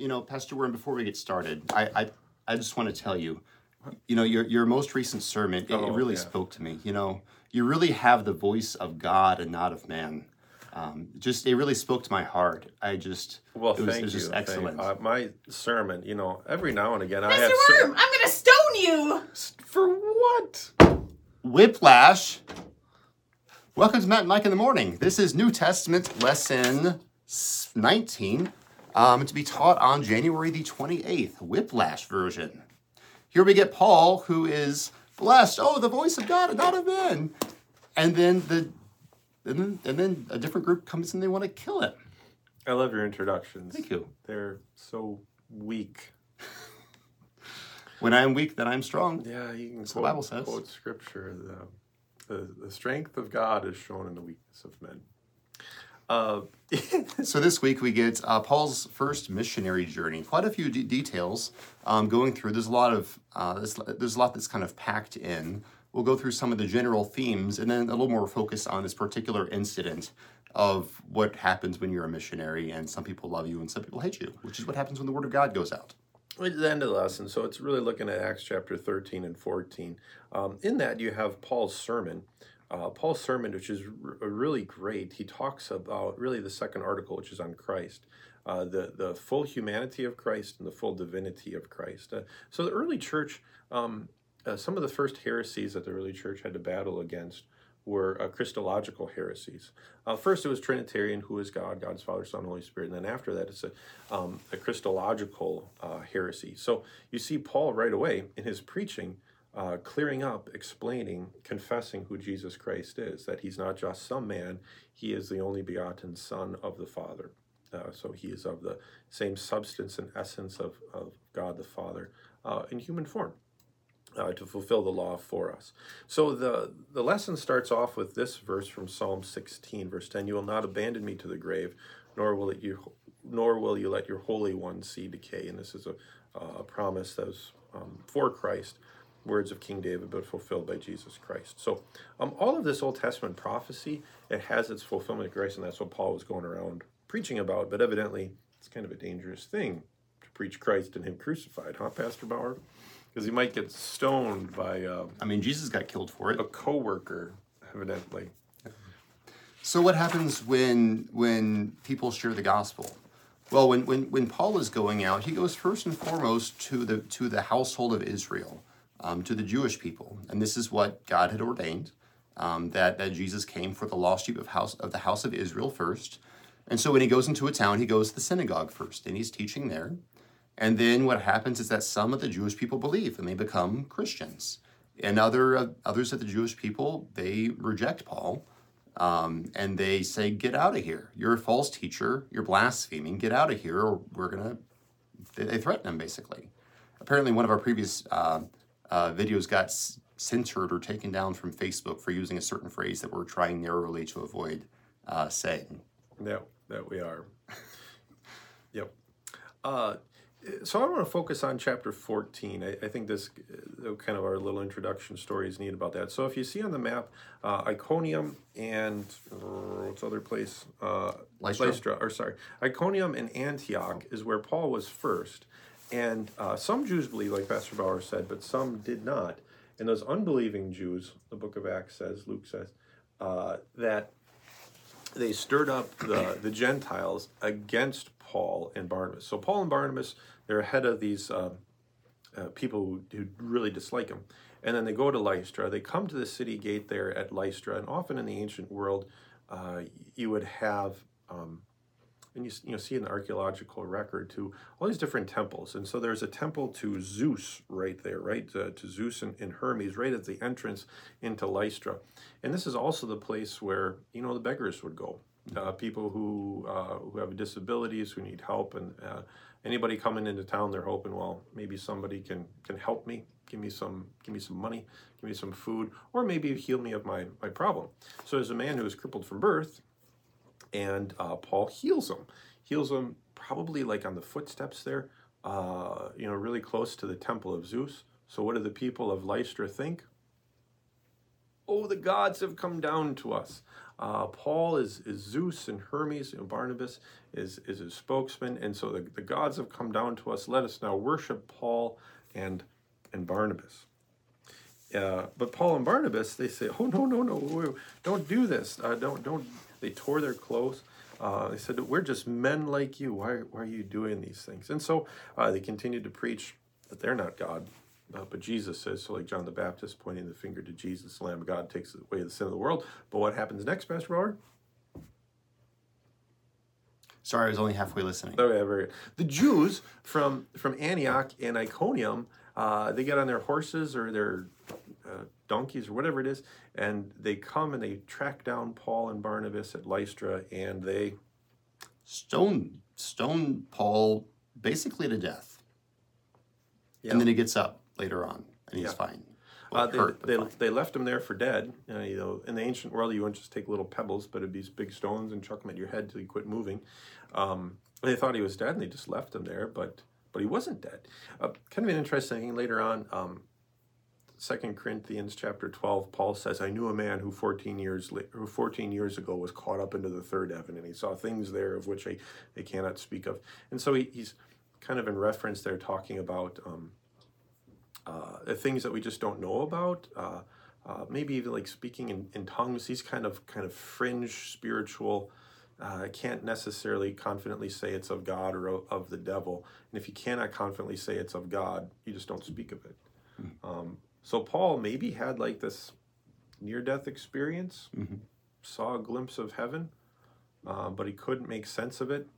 You know, Pastor Warren, before we get started, I, I, I just want to tell you, you know, your, your most recent sermon, it, it Oh, really yeah. spoke to me. You know, you really have the voice of God and not of man. Um, just, it really spoke to my heart. I just, Well, it was, thank it was you. just Thank- excellent. uh, my sermon, you know, every now and again I have Mr. ser- Worm, I'm gonna stone you! for what? Whiplash. Welcome to Matt and Mike in the Morning. This is New Testament lesson 19, um, to be taught on January the 28th, Whiplash version. Here we get Paul, who is blessed. Oh, the voice of God and not of men. And then the and then, and then a different group comes and they want to kill him. I love your introductions. Thank you. They're so weak. When I am weak, then I am strong. Yeah, you can quote, Bible says. quote scripture. The, the the strength of God is shown in the weakness of men. Uh, So this week we get uh, Paul's first missionary journey. Quite a few de- details um, going through. There's a lot of uh, there's, there's a lot that's kind of packed in. We'll go through some of the general themes and then a little more focus on this particular incident of what happens when you're a missionary and some people love you and some people hate you, which is what happens when the word of God goes out. It's the end of the lesson, so it's really looking at Acts chapter 13 and 14. Um, in that, you have Paul's sermon. Uh, Paul's sermon, which is r- really great, he talks about really the second article, which is on Christ, uh, the, the full humanity of Christ and the full divinity of Christ. Uh, so the early church, um, uh, some of the first heresies that the early church had to battle against were uh, Christological heresies. Uh, first, it was Trinitarian, who is God, God's Father, Son, Holy Spirit, and then after that, it's a, um, a Christological uh, heresy. So you see Paul right away in his preaching, uh, clearing up, explaining, confessing who Jesus Christ is, that he's not just some man, he is the only begotten Son of the Father. Uh, so he is of the same substance and essence of, of God the Father uh, in human form uh, to fulfill the law for us. So the the lesson starts off with this verse from Psalm 16, verse 10: "You will not abandon me to the grave, nor will it you, nor will you let your Holy One see decay." And this is a, a promise that was um, for Christ, words of King David, but fulfilled by Jesus Christ. So um, all of this Old Testament prophecy it has its fulfillment of grace, and that's what Paul was going around preaching about. But evidently, it's kind of a dangerous thing to preach Christ and Him crucified, huh, Pastor Bauer? Because he might get stoned by uh, I mean, Jesus got killed for it. a coworker, evidently. So what happens when when people share the gospel? Well, when, when, when Paul is going out, he goes first and foremost to the to the household of Israel, um, to the Jewish people, and this is what God had ordained um, that that Jesus came for the lost sheep of house of the house of Israel first. And so when he goes into a town, he goes to the synagogue first, and he's teaching there. And then what happens is that some of the Jewish people believe, and they become Christians. And other uh, others of the Jewish people they reject Paul, um, and they say, "Get out of here! You're a false teacher. You're blaspheming. Get out of here, or we're gonna." They, they threaten him basically. Apparently, one of our previous uh, uh, videos got censored or taken down from Facebook for using a certain phrase that we're trying narrowly to avoid uh, saying. That that we are. yep. Uh, so I want to focus on chapter 14. I, I think this uh, kind of our little introduction story is neat about that. So if you see on the map, uh, Iconium and uh, what's other place? Uh, Lystra? or sorry, Iconium and Antioch is where Paul was first. And uh, some Jews believe, like Pastor Bauer said, but some did not. And those unbelieving Jews, the book of Acts says, Luke says, uh, that they stirred up the, the Gentiles against Paul and Barnabas. So Paul and Barnabas, they're ahead of these uh, uh, people who, who really dislike him. And then they go to Lystra. They come to the city gate there at Lystra. And often in the ancient world, uh, you would have, um, and you, you know, see an archaeological record to all these different temples. And so there's a temple to Zeus right there, right? Uh, to Zeus and, and Hermes, right at the entrance into Lystra. And this is also the place where, you know, the beggars would go. Uh, people who uh, who have disabilities, who need help, and uh, anybody coming into town, they're hoping, well, maybe somebody can can help me, give me some give me some money, give me some food, or maybe heal me of my my problem. So as a man who is crippled from birth, and uh, Paul heals him. Heals him probably like on the footsteps there, uh, you know, really close to the temple of Zeus. So what do the people of Lystra think? Oh, the gods have come down to us. Uh, Paul is, is Zeus and Hermes, and Barnabas is, is his spokesman. And so the, the gods have come down to us. Let us now worship Paul and, and Barnabas. Uh, but Paul and Barnabas, they say, "Oh no, no, no! Don't do this! Uh, don't, don't!" They tore their clothes. Uh, they said, "We're just men like you. Why, why are you doing these things?" And so uh, they continued to preach that they're not God, uh, but Jesus says. So, like John the Baptist pointing the finger to Jesus, the Lamb of God takes away the sin of the world. But what happens next, Pastor Bauer? Sorry, I was only halfway listening. Okay, very good. The Jews from from Antioch and Iconium, uh, they get on their horses or their uh, donkeys or whatever it is, and they come and they track down Paul and Barnabas at Lystra, and they Stone stone Paul basically to death. Yeah. And then he gets up later on and he's Yeah. fine. uh, Well, they, hurt, they, fine. they left him there for dead. Uh, you know, in the ancient world, you wouldn't just take little pebbles, but it'd be these big stones and chuck them at your head till you quit moving. Um, they thought he was dead, and they just left him there, but but he wasn't dead. Uh, kind of an interesting thing later on. Um, Second Corinthians chapter twelve, Paul says, "I knew a man who fourteen years who fourteen years ago was caught up into the third heaven, and he saw things there of which I, I cannot speak of." And so he, he's kind of in reference there, talking about um, uh, the things that we just don't know about. Uh, uh, maybe even like speaking in, in tongues. These kind of kind of fringe spiritual. Uh, can't necessarily confidently say it's of God or of, of the devil. And if you cannot confidently say it's of God, you just don't speak of it. Um, so Paul maybe had like this near-death experience, saw a glimpse of heaven, uh, but he couldn't make sense of it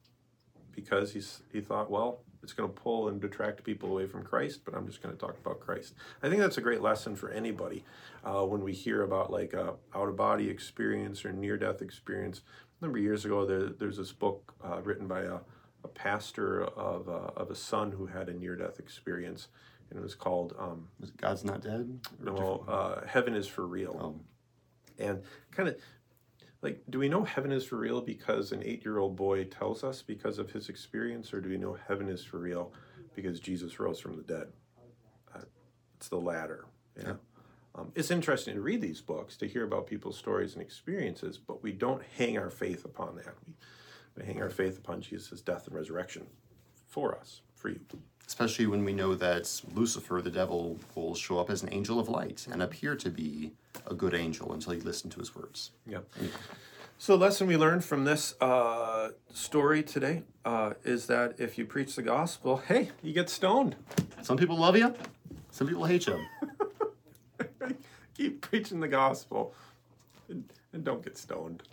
because he's he thought, well, it's going to pull and detract people away from Christ, but I'm just going to talk about Christ. I think that's a great lesson for anybody uh, when we hear about like a out of body experience or near death experience. A number of years ago, there, there's this book uh, written by a, a pastor of uh, of a son who had a near death experience, and it was called um, Was it God's not dead? No, uh, Heaven is for Real. Oh, and kind of like do we know heaven is for real because an eight-year-old boy tells us because of his experience or do we know heaven is for real because jesus rose from the dead? Uh, it's the latter yeah, Um, it's interesting to read these books to hear about people's stories and experiences but we don't hang our faith upon that. We, we hang our faith upon jesus' death and resurrection for us for you especially when we know that Lucifer, the devil, will show up as an angel of light and appear to be a good angel until you listen to his words. Yeah. So, the lesson we learned from this uh, story today uh, is that if you preach the gospel, hey, you get stoned. Some people love you, some people hate you. Keep preaching the gospel and, and don't get stoned.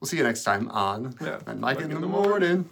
We'll see you next time on Yeah. Mike in the morning.